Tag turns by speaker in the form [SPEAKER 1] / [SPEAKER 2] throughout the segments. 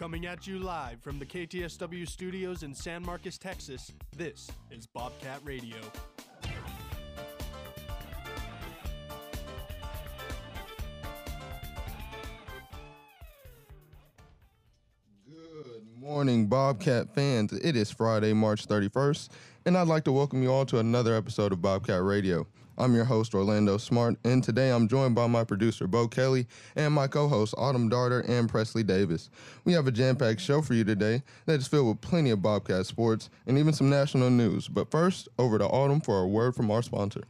[SPEAKER 1] Coming at you live from the KTSW studios in San Marcos, Texas, this is Bobcat Radio.
[SPEAKER 2] Good morning, Bobcat fans. It is Friday, March 31st, and I'd like to welcome you all to another episode of Bobcat Radio. I'm your host, Orlando Smart, and today I'm joined by my producer, Beau Kelly, and my co hosts, Autumn Darder and Preslie Davis. We have a jam packed show for you today that is filled with plenty of Bobcat sports and even some national news. But first, over to Autumn for a word from our sponsor.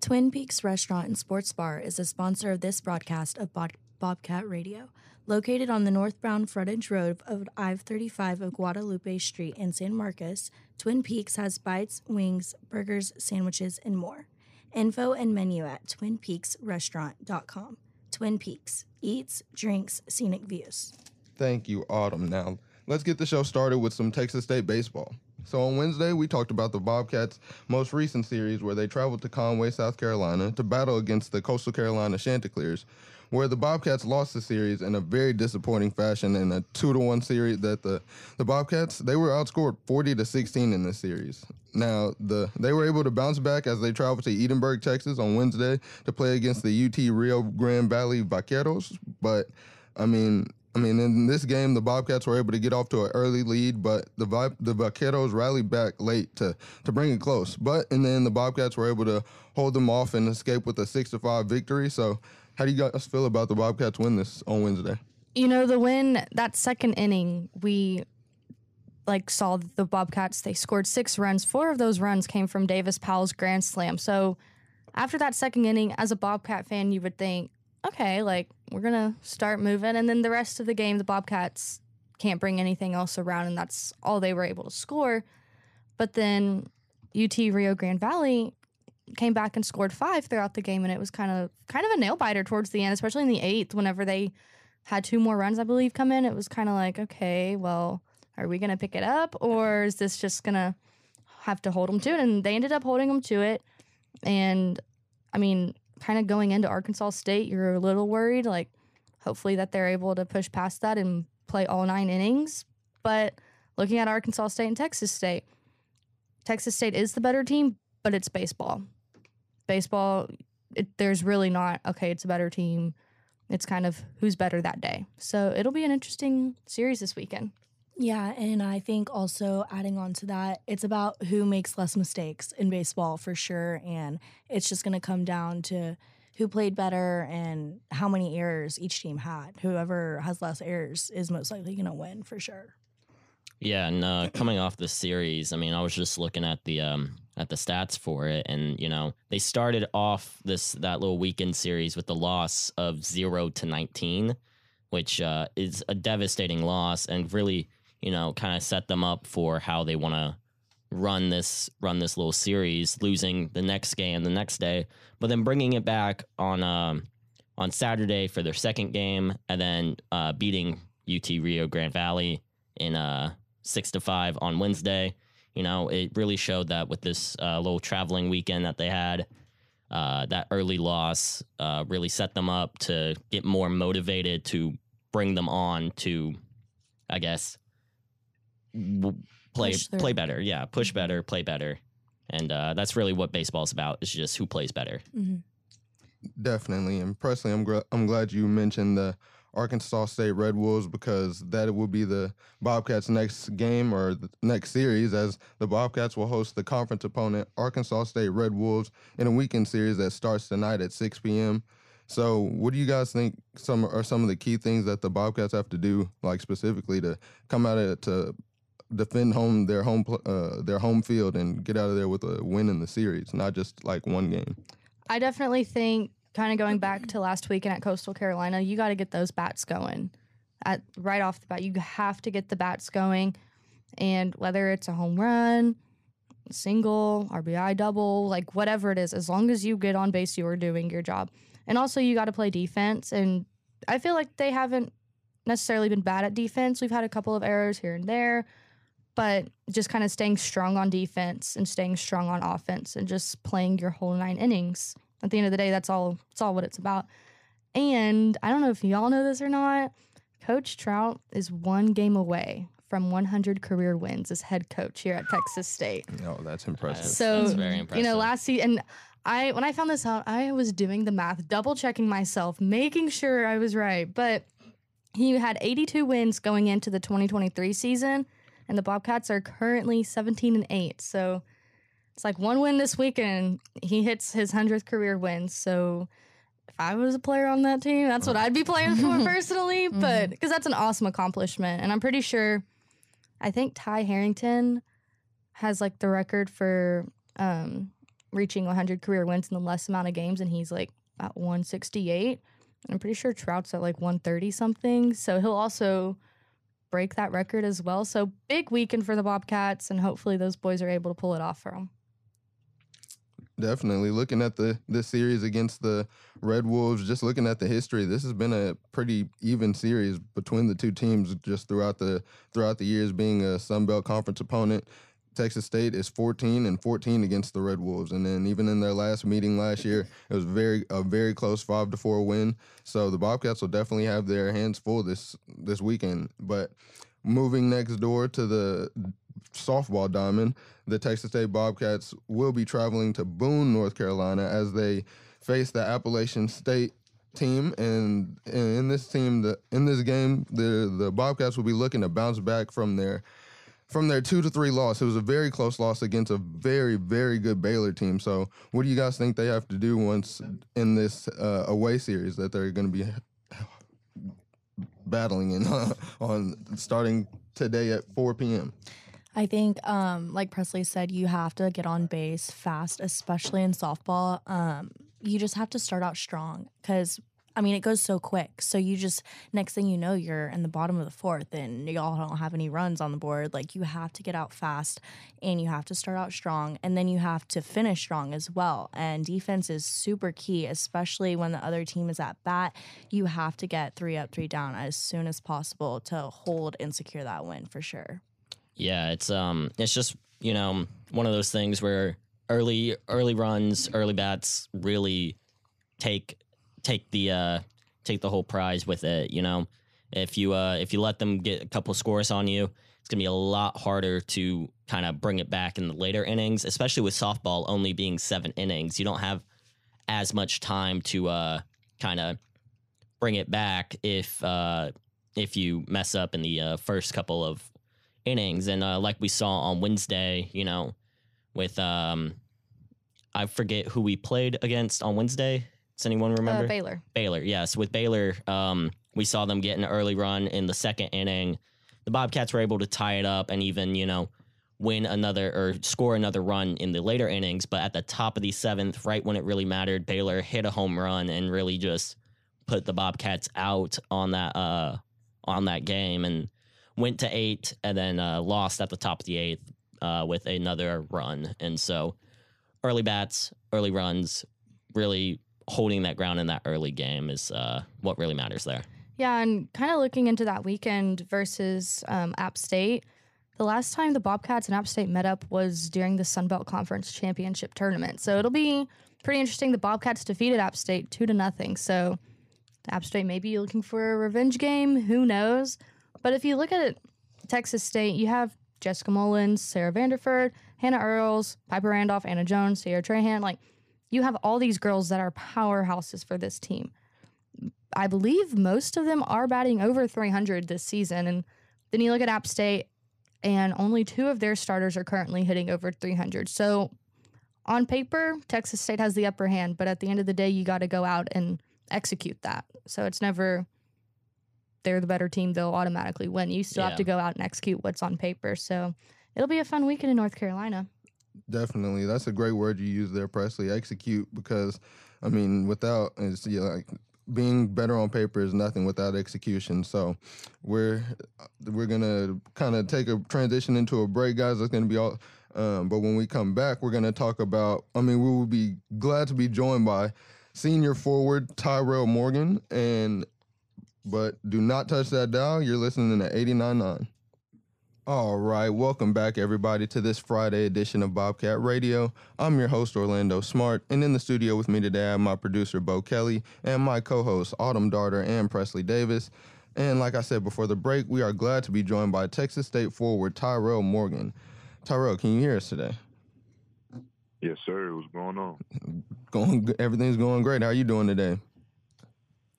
[SPEAKER 3] Twin Peaks Restaurant and Sports Bar is a sponsor of this broadcast of Bob- Bobcat Radio. Located on the northbound frontage road of I-35 of Guadalupe Street in San Marcos, Twin Peaks has bites, wings, burgers, sandwiches, and more. Info and menu at twinpeaksrestaurant.com. Twin Peaks, eats, drinks, scenic views.
[SPEAKER 2] Thank you, Autumn. Now, let's get the show started with some Texas State baseball. So, on Wednesday, we talked about the Bobcats' most recent series where they traveled to Conway, South Carolina to battle against the Coastal Carolina Chanticleers, where the Bobcats lost the series in a very disappointing fashion in a 2 to 1 series that the, the Bobcats, they were outscored 40 to 16 in this series. Now, the they were able to bounce back as they traveled to Edinburg, Texas on Wednesday to play against the UT Rio Grande Valley Vaqueros, but I mean, I mean, in this game, the Bobcats were able to get off to an early lead, but the Vi- the Vaqueros rallied back late to to bring it close. But and then the Bobcats were able to hold them off and escape with a six to five victory. So, how do you guys feel about the Bobcats win this on Wednesday?
[SPEAKER 4] You know, the win that second inning, we like saw the Bobcats. They scored six runs. Four of those runs came from Davis Powell's grand slam. So after that second inning, as a Bobcat fan, you would think, okay, like we're gonna start moving, and then the rest of the game, the Bobcats can't bring anything else around, and that's all they were able to score. But then UT Rio Grande Valley came back and scored five throughout the game, and it was kind of kind of a nail biter towards the end, especially in the eighth, whenever they had two more runs, I believe, come in. It was kind of like, okay, well, are we gonna pick it up, or is this just gonna have to hold them to it? And they ended up holding them to it, and I mean, kind of going into Arkansas State, you're a little worried, like hopefully that they're able to push past that and play all nine innings. But looking at Arkansas State and Texas State, Texas State is the better team, but it's baseball. Baseball, it, there's really not, okay, it's a better team. It's kind of who's better that day. So it'll be an interesting series this weekend.
[SPEAKER 3] Yeah, and I think also adding on to that, it's about who makes less mistakes in baseball for sure. And it's just going to come down to who played better and how many errors each team had. Whoever has less errors is most likely going to win for sure.
[SPEAKER 5] Yeah, and uh, coming off the series, I mean, I was just looking at the um, at the stats for it, and you know, they started off this that little weekend series with the loss of zero to nineteen, which uh, is a devastating loss, and really, you know, kind of set them up for how they want to run this run this little series, losing the next game the next day, but then bringing it back on um, on Saturday for their second game, and then uh, beating UT Rio Grande Valley in uh six to five on Wednesday. You know, it really showed that with this uh, little traveling weekend that they had, uh, that early loss uh, really set them up to get more motivated to bring them on to, I guess, w- play
[SPEAKER 3] Push
[SPEAKER 5] play better. Yeah, push better, play better, and uh, that's really what baseball's about. Is just who plays better.
[SPEAKER 3] Mm-hmm.
[SPEAKER 2] Definitely, and Preslie, I'm gra- I'm glad you mentioned the Arkansas State Red Wolves because that will be the Bobcats' next game or next series, as the Bobcats will host the conference opponent Arkansas State Red Wolves in a weekend series that starts tonight at 6 p.m. So, what do you guys think? Some are some of the key things that the Bobcats have to do, like specifically to come out of to defend home their home uh, their home field and get out of there with a win in the series, not just like one game.
[SPEAKER 4] I definitely think, kind of going back to last weekend at Coastal Carolina, you got to get those bats going. At right off the bat, you have to get the bats going, and whether it's a home run, single, RBI double, like whatever it is, as long as you get on base, you are doing your job. And also, you got to play defense. And I feel like they haven't necessarily been bad at defense. We've had a couple of errors here and there, but just kind of staying strong on defense and staying strong on offense and just playing your whole nine innings. At the end of the day, that's all. It's all what it's about. And I don't know if y'all know this or not, Coach Trout is one game away from 100 career wins as head coach here at Texas State.
[SPEAKER 2] Oh, that's impressive.
[SPEAKER 5] That's-
[SPEAKER 4] So
[SPEAKER 5] that's very
[SPEAKER 4] You know, last season, and I when I found this out, I was doing the math, double checking myself, making sure I was right. But he had 82 wins going into the 2023 season, and the Bobcats are currently 17 and eight. So it's like one win this weekend, he hits his hundredth career win. So if I was a player on that team, that's what I'd be playing for personally. But because that's an awesome accomplishment, and I'm pretty sure, I think Ty Harrington has like the record for um, reaching 100 career wins in the less amount of games, and he's like at 168. And I'm pretty sure Trout's at like 130 something. So he'll also break that record as well. So big weekend for the Bobcats, and hopefully those boys are able to pull it off for them.
[SPEAKER 2] Definitely looking at the this series against the Red Wolves, just looking at the history, this has been a pretty even series between the two teams just throughout the throughout the years being a Sun Belt Conference opponent. Texas State is 14 and 14 against the Red Wolves, and then even in their last meeting last year, it was very a very close five to four win. So the Bobcats will definitely have their hands full this this weekend. But moving next door to the softball diamond, the Texas State Bobcats will be traveling to Boone, North Carolina, as they face the Appalachian State team. And in this team, the in this game, the the Bobcats will be looking to bounce back from their from their two to three loss. It was a very close loss against a very very good Baylor team. So, what do you guys think they have to do once in this uh, away series that they're going to be battling in on starting today at 4 p.m.
[SPEAKER 3] I think, um, like Preslie said, you have to get on base fast, especially in softball. Um, you just have to start out strong because, I mean, it goes so quick. So you just, next thing you know, you're in the bottom of the fourth and y'all don't have any runs on the board. Like, you have to get out fast and you have to start out strong and then you have to finish strong as well. And defense is super key, especially when the other team is at bat. You have to get three up, three down as soon as possible to hold and secure that win for sure.
[SPEAKER 5] Yeah, it's um, it's just you know one of those things where early early runs, early bats really take take the uh take the whole prize with it. You know, if you uh if you let them get a couple scores on you, it's gonna be a lot harder to kind of bring it back in the later innings, especially with softball only being seven innings. You don't have as much time to uh kind of bring it back if uh if you mess up in the uh, first couple of innings and uh, like we saw on Wednesday, you know, with um I forget who we played against on Wednesday. Does anyone remember?
[SPEAKER 4] Uh, Baylor.
[SPEAKER 5] Baylor, yes. With Baylor, um, we saw them get an early run in the second inning. The Bobcats were able to tie it up and even, you know, win another or score another run in the later innings. But at the top of the seventh, right when it really mattered, Baylor hit a home run and really just put the Bobcats out on that uh on that game and went to eight and then uh, lost at the top of the eighth uh, with another run. And so early bats, early runs, really holding that ground in that early game is uh, what really matters there.
[SPEAKER 4] Yeah, and kind of looking into that weekend versus um, App State, the last time the Bobcats and App State met up was during the Sun Belt Conference Championship tournament. So it'll be pretty interesting. The Bobcats defeated App State two to nothing. So App State may be looking for a revenge game. Who knows? But if you look at Texas State, you have Jessica Mullins, Sarah Vanderford, Hannah Earls, Piper Randolph, Anna Jones, Sierra Trahan. Like, you have all these girls that are powerhouses for this team. I believe most of them are batting over 300 this season. And then you look at App State, and only two of their starters are currently hitting over 300. So on paper, Texas State has the upper hand, but at the end of the day, you got to go out and execute that. So it's never they're the better team, they'll automatically win. You still
[SPEAKER 5] Yeah.
[SPEAKER 4] have to go out and execute what's on paper. So it'll be a fun weekend in North Carolina.
[SPEAKER 2] Definitely, that's a great word you use there, Preslie. Execute, because I mean, without it's yeah, like being better on paper is nothing without execution. So we're we're gonna kind of take a transition into a break, guys. That's gonna be all. Um, but when we come back, we're gonna talk about. I mean, we will be glad to be joined by senior forward Tyrel Morgan, and but do not touch that dial. You're listening to 89.9. All right, welcome back, everybody, to this Friday edition of Bobcat Radio. I'm your host, Orlando Smart, and in the studio with me today, I have my producer, Beau Kelly, and my co hosts, Autumn Darder and Preslie Davis. And like I said before the break, we are glad to be joined by Texas State forward Tyrel Morgan. Tyrel, can you hear us today?
[SPEAKER 6] Yes, sir. What's going on?
[SPEAKER 2] Going, everything's going great. How are you doing today?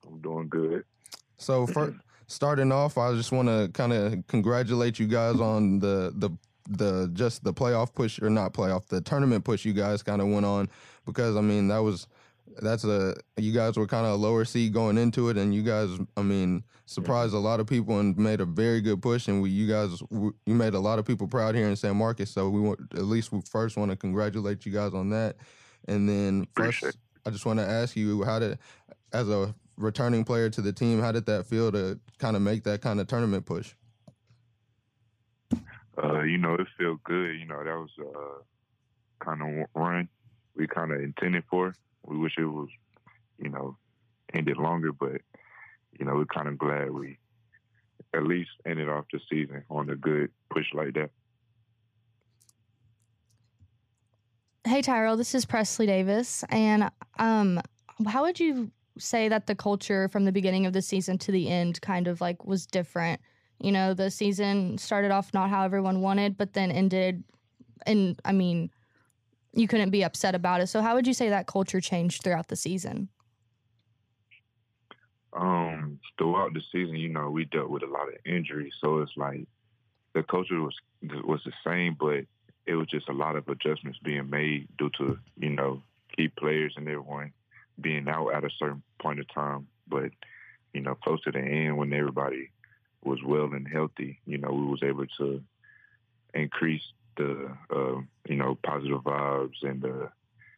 [SPEAKER 6] I'm doing good.
[SPEAKER 2] So, for, starting off, I just want to kind of congratulate you guys on the the the just the playoff push or not playoff the tournament push you guys kind of went on because I mean that was that's a you guys were kind of a lower seed going into it and you guys I mean surprised a lot of people and made a very good push and we you guys you made a lot of people proud here in San Marcos so we want at least we first want to congratulate you guys on that. And then first I just want to ask you how did as a returning player to the team how did that feel to kind of make that kind of tournament push
[SPEAKER 6] Uh, you know, it felt good. You know, that was uh, kind of run we kind of intended for. We wish it was, you know, ended longer, but you know, we're kind of glad we at least ended off the season on a good push like that.
[SPEAKER 4] Hey Tyrel, this is Preslie Davis, and um, how would you say that the culture from the beginning of the season to the end kind of like was different? You know, the season started off not how everyone wanted, but then ended, and I mean, you couldn't be upset about it. So, how would you say that culture changed throughout the season?
[SPEAKER 6] Um, throughout the season, you know, we dealt with a lot of injuries, so it's like the culture was was the same, but it was just a lot of adjustments being made due to you know key players and everyone being out at a certain point of time. But you know, close to the end, when everybody was well and healthy, you know, we was able to increase the uh, you know positive vibes and the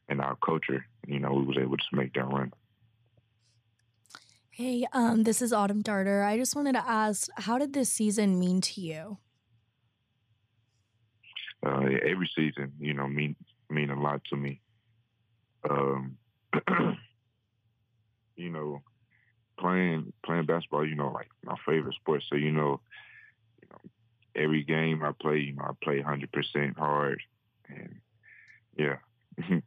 [SPEAKER 6] and our culture. You know, we was able to make that run.
[SPEAKER 3] Hey, um, this is Autumn Darder. I just wanted to ask, how did this season mean to you?
[SPEAKER 6] uh, every season, you know, mean mean a lot to me. Um, you know, playing playing basketball, you know, like my favorite sport. So you know, you know, every game I play, you know, I play hundred percent hard, and yeah.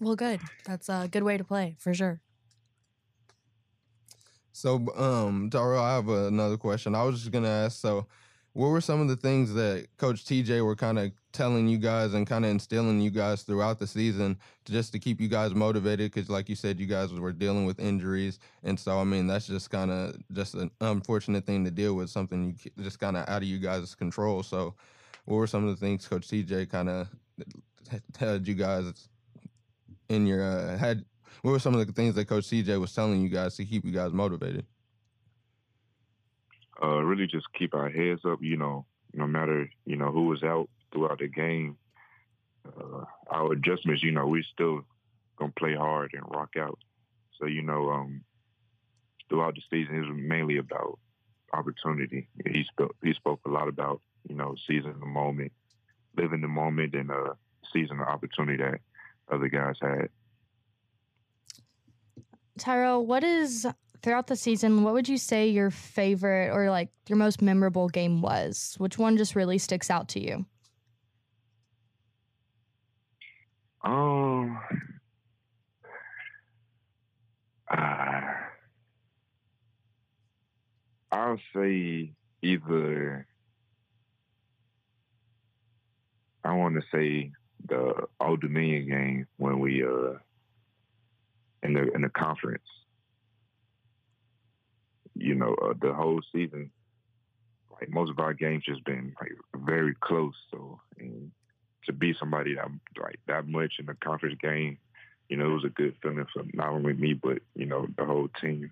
[SPEAKER 3] Well, good. That's a good way to play for sure.
[SPEAKER 2] So, um, Taro, I have another question. I was just gonna ask. So, what were some of the things that Coach TJ were kind of telling you guys and kind of instilling you guys throughout the season, to, just to keep you guys motivated? Because, like you said, you guys were dealing with injuries, and so I mean, that's just kind of just an unfortunate thing to deal with. Something you just kind of out of you guys' control. So, what were some of the things Coach TJ kind of had you guys in your uh? What were some of the things that Coach TJ was telling you guys to keep you guys motivated?
[SPEAKER 6] Uh, really just keep our heads up. You know, no matter you know who was out throughout the game, uh, our adjustments. You know, we still gonna play hard and rock out. So you know, um, throughout the season, it was mainly about opportunity. He spoke. He spoke a lot about you know seizing the moment, living the moment, and uh, seizing the opportunity that other guys had.
[SPEAKER 4] Tyrel, what is throughout the season? What would you say your favorite or like your most memorable game was? Which one just really sticks out to you?
[SPEAKER 6] Um, uh, I'll say either. I want to say the Old Dominion game when we uh in the in the conference. You know, uh, the whole season, like most of our games, just been like very close. So, and to be somebody that like that much in a conference game, you know, it was a good feeling for not only me but you know the whole team.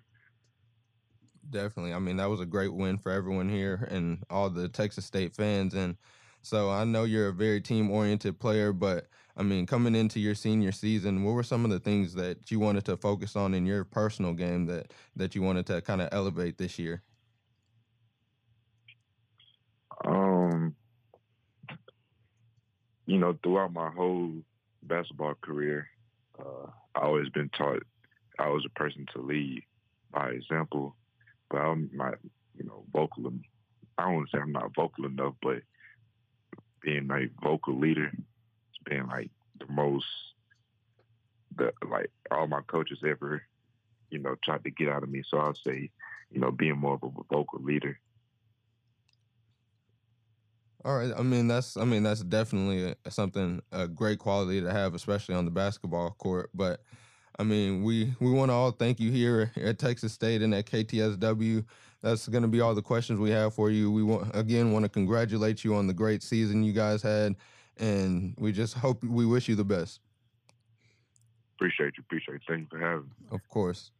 [SPEAKER 2] Definitely. I mean, that was a great win for everyone here and all the Texas State fans. And so I know you're a very team oriented player, but I mean, coming into your senior season, what were some of the things that you wanted to focus on in your personal game that that you wanted to kind of elevate this year?
[SPEAKER 6] Um, you know, throughout my whole basketball career, uh, I always been taught I was a person to lead by example, but I'm not, you know, vocal. I don't say I'm not vocal enough, but being a vocal leader, been like the most, the like all my coaches ever, you know, tried to get out of me. So I'll say, you know, being more of a vocal leader.
[SPEAKER 2] All right. I mean, that's I mean that's definitely a, something a great quality to have, especially on the basketball court. But I mean, we we want to all thank you here at Texas State and at KTSW. That's going to be all the questions we have for you. We want again want to congratulate you on the great season you guys had, and we just hope we wish you the best.
[SPEAKER 6] Appreciate you. Appreciate you. Thank you for having me.
[SPEAKER 2] Of course.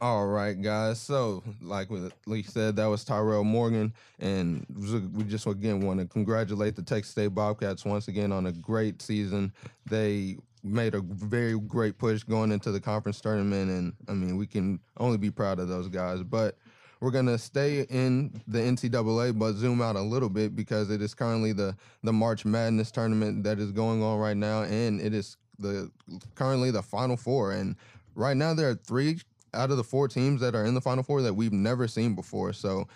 [SPEAKER 2] All right, guys. So, like we said, that was Tyrel Morgan, and we just again want to congratulate the Texas State Bobcats once again on a great season. They made a very great push going into the conference tournament, and I mean, we can only be proud of those guys. But we're gonna stay in the NCAA, but zoom out a little bit because it is currently the the March Madness tournament that is going on right now, and it is the currently the Final Four, and right now there are three out of the four teams that are in the Final Four that we've never seen before. So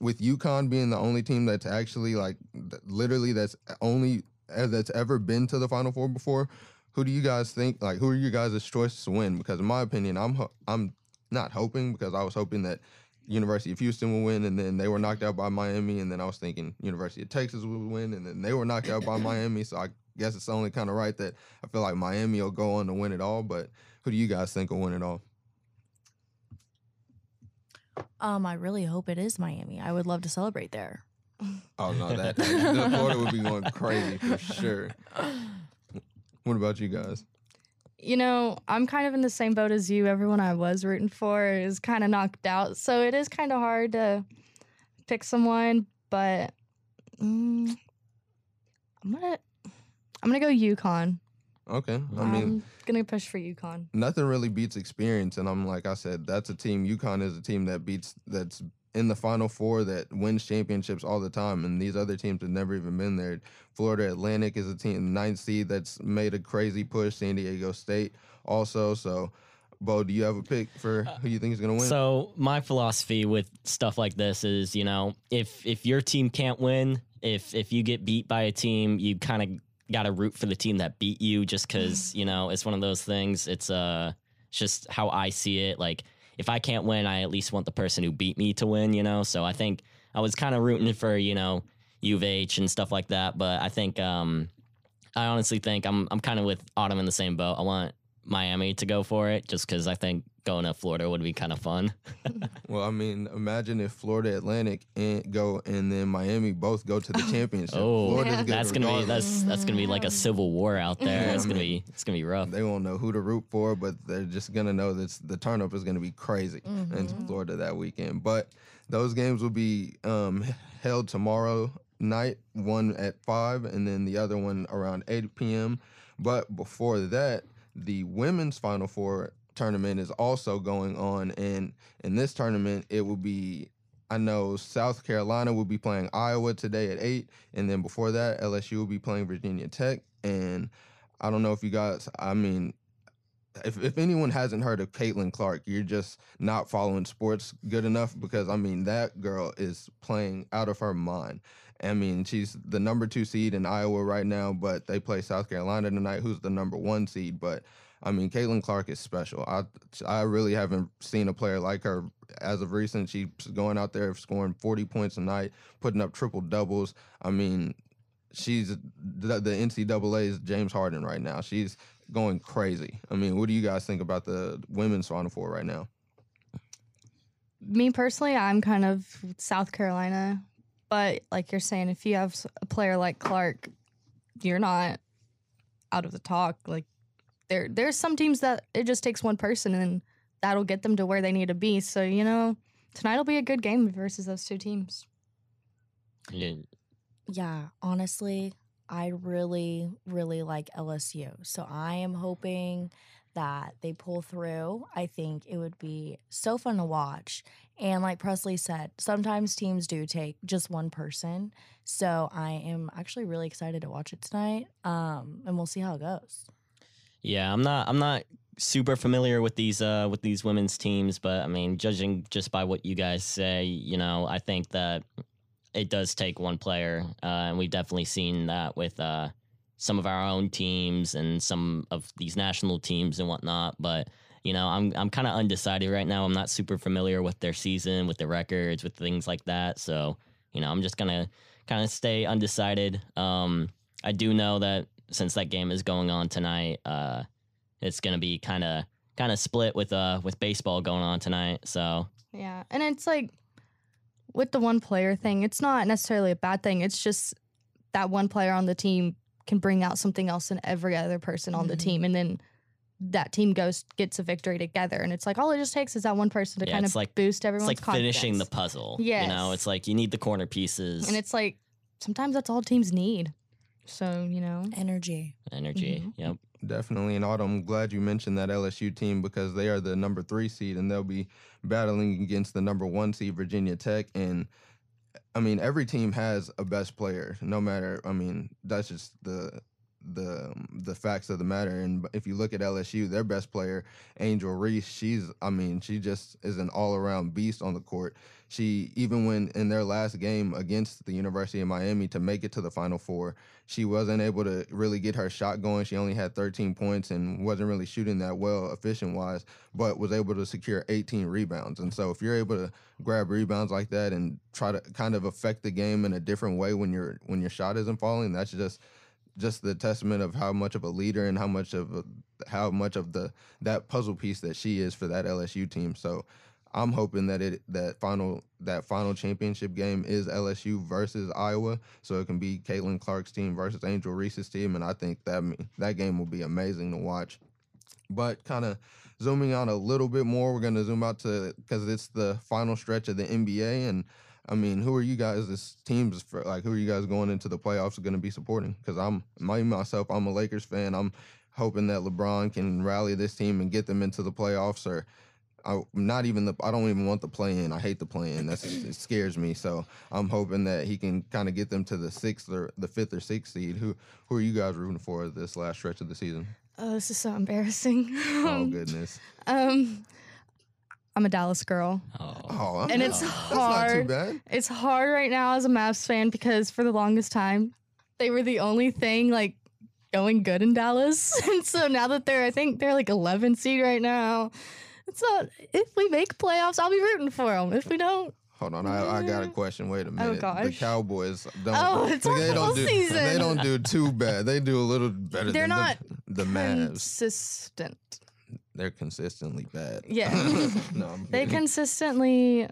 [SPEAKER 2] with UConn being the only team that's actually like literally that's only uh, that's ever been to the Final Four before, who do you guys think like who are you guys' choices to win? Because in my opinion, I'm I'm not hoping because I was hoping that University of Houston will win, and then they were knocked out by Miami, and then I was thinking University of Texas would win, and then they were knocked out by Miami. So I guess it's only kind of right that I feel like Miami will go on to win it all. But who do you guys think will win it all?
[SPEAKER 3] Um, I really hope it is Miami. I would love to celebrate there.
[SPEAKER 2] Oh no, that Florida would be going crazy for sure. What about you guys?
[SPEAKER 4] You know, I'm kind of in the same boat as you. Everyone I was rooting for is kind of knocked out, so it is kind of hard to pick someone. But mm, I'm gonna, I'm gonna go UConn.
[SPEAKER 2] Okay. I mean,
[SPEAKER 4] I'm gonna push for UConn.
[SPEAKER 2] Nothing really beats experience, and I'm like I said, that's a team. UConn is a team that beats that's in the Final Four that wins championships all the time, and these other teams have never even been there. Florida Atlantic is a team, ninth seed, that's made a crazy push. San Diego State also. So, Beau, do you have a pick for who you think is going to win?
[SPEAKER 5] So my philosophy with stuff like this is, you know, if if your team can't win, if if you get beat by a team, you kind of got to root for the team that beat you just because you know it's one of those things it's uh it's just how i see it like if i can't win i at least want the person who beat me to win you know? So i think i was kind of rooting for you know u of h and stuff like that but i think um i honestly think i'm i'm kind of with autumn in the same boat. I want miami to go for it just because i think going to Florida would be kind of fun.
[SPEAKER 2] well, I mean, imagine if Florida Atlantic and go and then Miami both go to the championship.
[SPEAKER 5] oh, yeah. that's gonna be that's that's gonna be like a civil war out there. Yeah, it's I gonna mean, be it's gonna be rough.
[SPEAKER 2] They won't know who to root for, but they're just gonna know that the turn up is gonna be crazy mm-hmm. in Florida that weekend. But those games will be um, held tomorrow night, one at five, and then the other one around eight p.m. But before that, the women's Final Four tournament is also going on, and in this tournament, it will be. I know South Carolina will be playing Iowa today at eight, and then before that, LSU will be playing Virginia Tech. And I don't know if you guys. I mean, if, if anyone hasn't heard of Caitlin Clark, you're just not following sports good enough because I mean that girl is playing out of her mind. I mean, she's the number two seed in Iowa right now, but they play South Carolina tonight, who's the number one seed. But I mean, Caitlin Clark is special. I I really haven't seen a player like her as of recent. She's going out there scoring 40 points a night, putting up triple doubles. I mean, she's the, the NCAA's James Harden right now. She's going crazy. I mean, what do you guys think about the women's Final Four right now?
[SPEAKER 4] Me personally, I'm kind of South Carolina, but like you're saying, if you have a player like Clark, you're not out of the talk. Like there there's some teams that it just takes one person and that'll get them to where they need to be. So, you know, tonight'll be a good game versus those two teams.
[SPEAKER 5] Yeah.
[SPEAKER 3] Yeah, honestly, I really really like LSU. So, I am hoping that they pull through. I think it would be so fun to watch. And like Preslie said, sometimes teams do take just one person. So I am actually really excited to watch it tonight. Um, and we'll see how it goes.
[SPEAKER 5] Yeah, I'm not. I'm not super familiar with these uh with these women's teams, but I mean, judging just by what you guys say, you know, I think that it does take one player, uh, and we've definitely seen that with uh some of our own teams and some of these national teams and whatnot. But you know, I'm I'm kind of undecided right now. I'm not super familiar with their season, with the records, with things like that. So, you know, I'm just gonna kind of stay undecided. Um, I do know that since that game is going on tonight, uh, it's gonna be kind of kind of split with uh with baseball going on tonight. So
[SPEAKER 4] Yeah, and it's like with the one player thing, it's not necessarily a bad thing. It's just that one player on the team can bring out something else in every other person on the
[SPEAKER 3] Mhm.
[SPEAKER 4] team, and then that team goes gets a victory together. And it's like all it just takes is that one person to
[SPEAKER 5] Yeah,
[SPEAKER 4] kind of
[SPEAKER 5] like-
[SPEAKER 4] boost
[SPEAKER 5] it's
[SPEAKER 4] everyone's
[SPEAKER 5] like finishing the puzzle yeah you know, it's like you need the corner pieces
[SPEAKER 4] and it's like sometimes that's all teams need. So you know,
[SPEAKER 3] Energy.
[SPEAKER 5] energy.
[SPEAKER 4] Mhm.
[SPEAKER 5] Yep.
[SPEAKER 2] Definitely, and Autumn, I'm glad you mentioned that LSU team because they are the number three seed and they'll be battling against the number one seed Virginia Tech. And I mean, every team has a best player, no matter. I mean, that's just the the the facts of the matter. And if you look at LSU, their best player, Angel Reese, she's I mean, she just is an all around beast on the court. She even when in their last game against the University of Miami to make it to the Final Four, she wasn't able to really get her shot going. She only had 13 points and wasn't really shooting that well, efficient wise, but was able to secure 18 rebounds. And so, if you're able to grab rebounds like that and try to kind of affect the game in a different way when your when your shot isn't falling, that's just just the testament of how much of a leader and how much of a, how much of the that puzzle piece that she is for that LSU team. So. I'm hoping that it that final that final championship game is LSU versus Iowa, so it can be Caitlin Clark's team versus Angel Reese's team, and I think that that game will be amazing to watch. But kind of zooming out a little bit more, we're gonna zoom out to because it's the final stretch of the NBA, and I mean, who are you guys? This teams for like who are you guys going into the playoffs going to be supporting? Because I'm my myself, I'm a Lakers fan. I'm hoping that LeBron can rally this team and get them into the playoffs, or I, not even the. I don't even want the play in. I hate the play in. That's it scares me. So I'm hoping that he can kind of get them to the sixth or the fifth or sixth seed. Who who are you guys rooting for this last stretch of the season?
[SPEAKER 4] oh, this is so embarrassing.
[SPEAKER 2] Oh goodness.
[SPEAKER 4] um, I'm a Dallas girl.
[SPEAKER 5] Oh.
[SPEAKER 2] Oh,
[SPEAKER 4] And it's
[SPEAKER 2] that's not too
[SPEAKER 4] hard.
[SPEAKER 2] bad.
[SPEAKER 4] It's hard right now as a Mavs fan because for the longest time, they were the only thing like going good in Dallas. And so now that they're, I think they're like 11 seed right now. It's not, if we make playoffs, I'll be rooting for them. If we don't,
[SPEAKER 2] Hold on, I, I got a question. Wait a oh, minute. The
[SPEAKER 4] gosh.
[SPEAKER 2] Cowboys don't.
[SPEAKER 4] Oh, it's
[SPEAKER 2] they
[SPEAKER 4] football
[SPEAKER 2] don't do.
[SPEAKER 4] season.
[SPEAKER 2] They don't do too bad. They do a little better.
[SPEAKER 4] They're
[SPEAKER 2] than
[SPEAKER 4] not
[SPEAKER 2] the, the Mavs.
[SPEAKER 4] consistent.
[SPEAKER 2] They're consistently bad.
[SPEAKER 4] Yeah.
[SPEAKER 2] no, I'm
[SPEAKER 4] They
[SPEAKER 2] kidding.
[SPEAKER 4] consistently,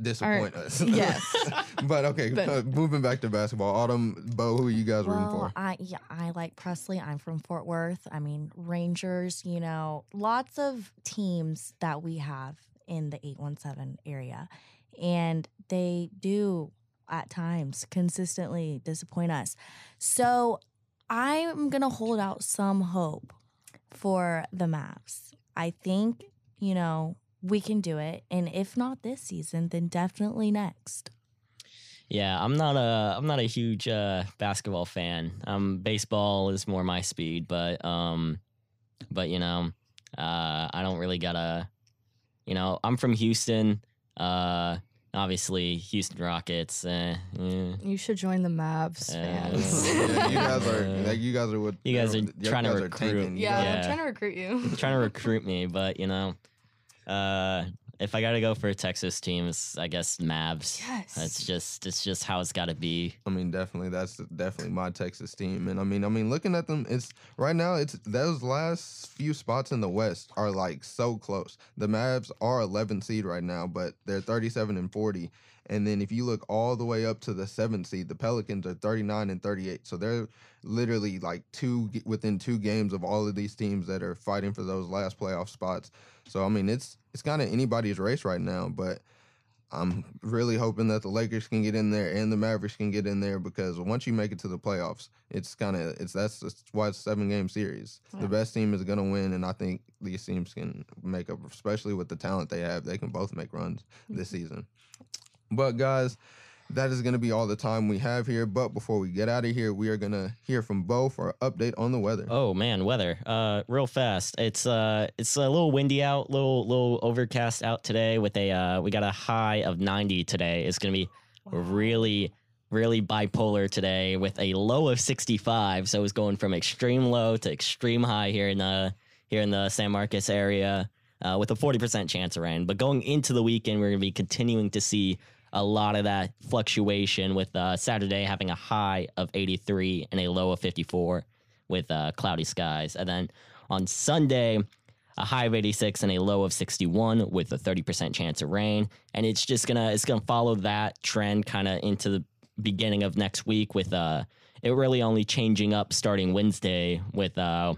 [SPEAKER 2] disappoint us.
[SPEAKER 4] yes.
[SPEAKER 2] but okay,
[SPEAKER 4] But-
[SPEAKER 2] uh, moving back to basketball. Autumn, Beau, who are you guys rooting for?
[SPEAKER 3] I yeah, I like Preslie. I'm from Fort Worth. I mean, Rangers, you know, lots of teams that we have in the 817 area. And they do at times consistently disappoint us. So I'm going to hold out some hope for the Mavs. I think, you know, we can do it. And if not this season, then definitely next.
[SPEAKER 5] Yeah, I'm not a I'm not a huge uh, basketball fan. Um, baseball is more my speed, but um, but you know, uh, I don't really gotta. You know, I'm from Houston. Uh, obviously, Houston Rockets. Uh, eh.
[SPEAKER 4] you should join the Mavs
[SPEAKER 5] Uh,
[SPEAKER 4] fans.
[SPEAKER 2] yeah, you guys are.
[SPEAKER 5] Uh,
[SPEAKER 2] Like, you guys are what
[SPEAKER 5] you guys are
[SPEAKER 2] you
[SPEAKER 5] trying to
[SPEAKER 2] guys are
[SPEAKER 5] recruit.
[SPEAKER 2] tanking. You
[SPEAKER 4] yeah, I'm trying to recruit you.
[SPEAKER 5] trying to recruit me, but you know, uh, if I gotta go for a Texas team, it's I guess Mavs.
[SPEAKER 4] Yes.
[SPEAKER 5] It's just it's just how it's got to be.
[SPEAKER 2] I mean, definitely, that's definitely my Texas team, and I mean, I mean, looking at them, it's right now, it's those last few spots in the West are like so close. The Mavs are 11 seed right now, but they're 37 and 40, and then if you look all the way up to the seventh seed, the Pelicans are 39 and 38, so they're literally like two within two games of all of these teams that are fighting for those last playoff spots. So I mean, it's it's kind of anybody's race right now, but. I'm really hoping that the Lakers can get in there and the Mavericks can get in there because once you make it to the playoffs, it's kind of it's that's, that's why it's a seven game series.
[SPEAKER 4] Yeah.
[SPEAKER 2] The best team is gonna win, and I think these teams can make up, especially with the talent they have. They can both make runs this mm-hmm. season. But guys, that is gonna be all the time we have here. But before we get out of here, we are gonna hear from Beau for an update on the weather.
[SPEAKER 5] Oh man, weather. Uh, real fast. It's uh, it's a little windy out, little little overcast out today. With a uh, we got a high of 90 today. It's gonna be really really bipolar today with a low of 65. So it's going from extreme low to extreme high here in the here in the San Marcos area. uh, with a 40% chance of rain. But going into the weekend, we're going to be continuing to see a lot of that fluctuation with uh, Saturday having a high of 83 and a low of 54 with uh, cloudy skies. And then on Sunday, a high of 86 and a low of 61 with a 30% chance of rain. And it's just gonna it's gonna follow that trend kind of into the beginning of next week with uh it really only changing up starting Wednesday with uh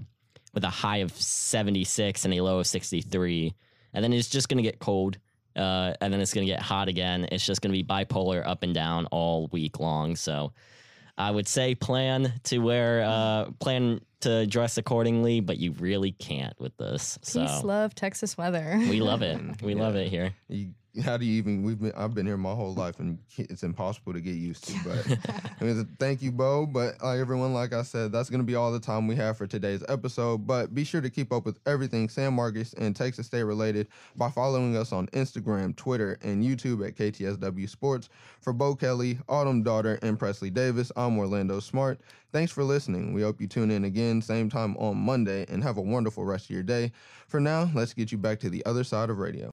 [SPEAKER 5] with a high of 76 and a low of 63. And then it's just gonna get cold. Uh, and then it's going to get hot again. It's just going to be bipolar up and down all week long. So I would say plan to wear, uh, plan to dress accordingly, but you really can't with this. So
[SPEAKER 4] Peace, love, Texas weather.
[SPEAKER 5] we love it. We love it here.
[SPEAKER 2] You, how do you even? We've been. I've been here my whole life, and it's impossible to get used to. But I mean, thank you, Beau. But like everyone, like I said, that's gonna be all the time we have for today's episode. But be sure to keep up with everything San Marcos and Texas State related by following us on Instagram, Twitter, and YouTube at KTSW Sports. For Beau Kelly, Autumn Darder, and Preslie Davis, I'm Orlando Smart. Thanks for listening. We hope you tune in again, same time on Monday, and have a wonderful rest of your day. For now, let's get you back to the other side of radio.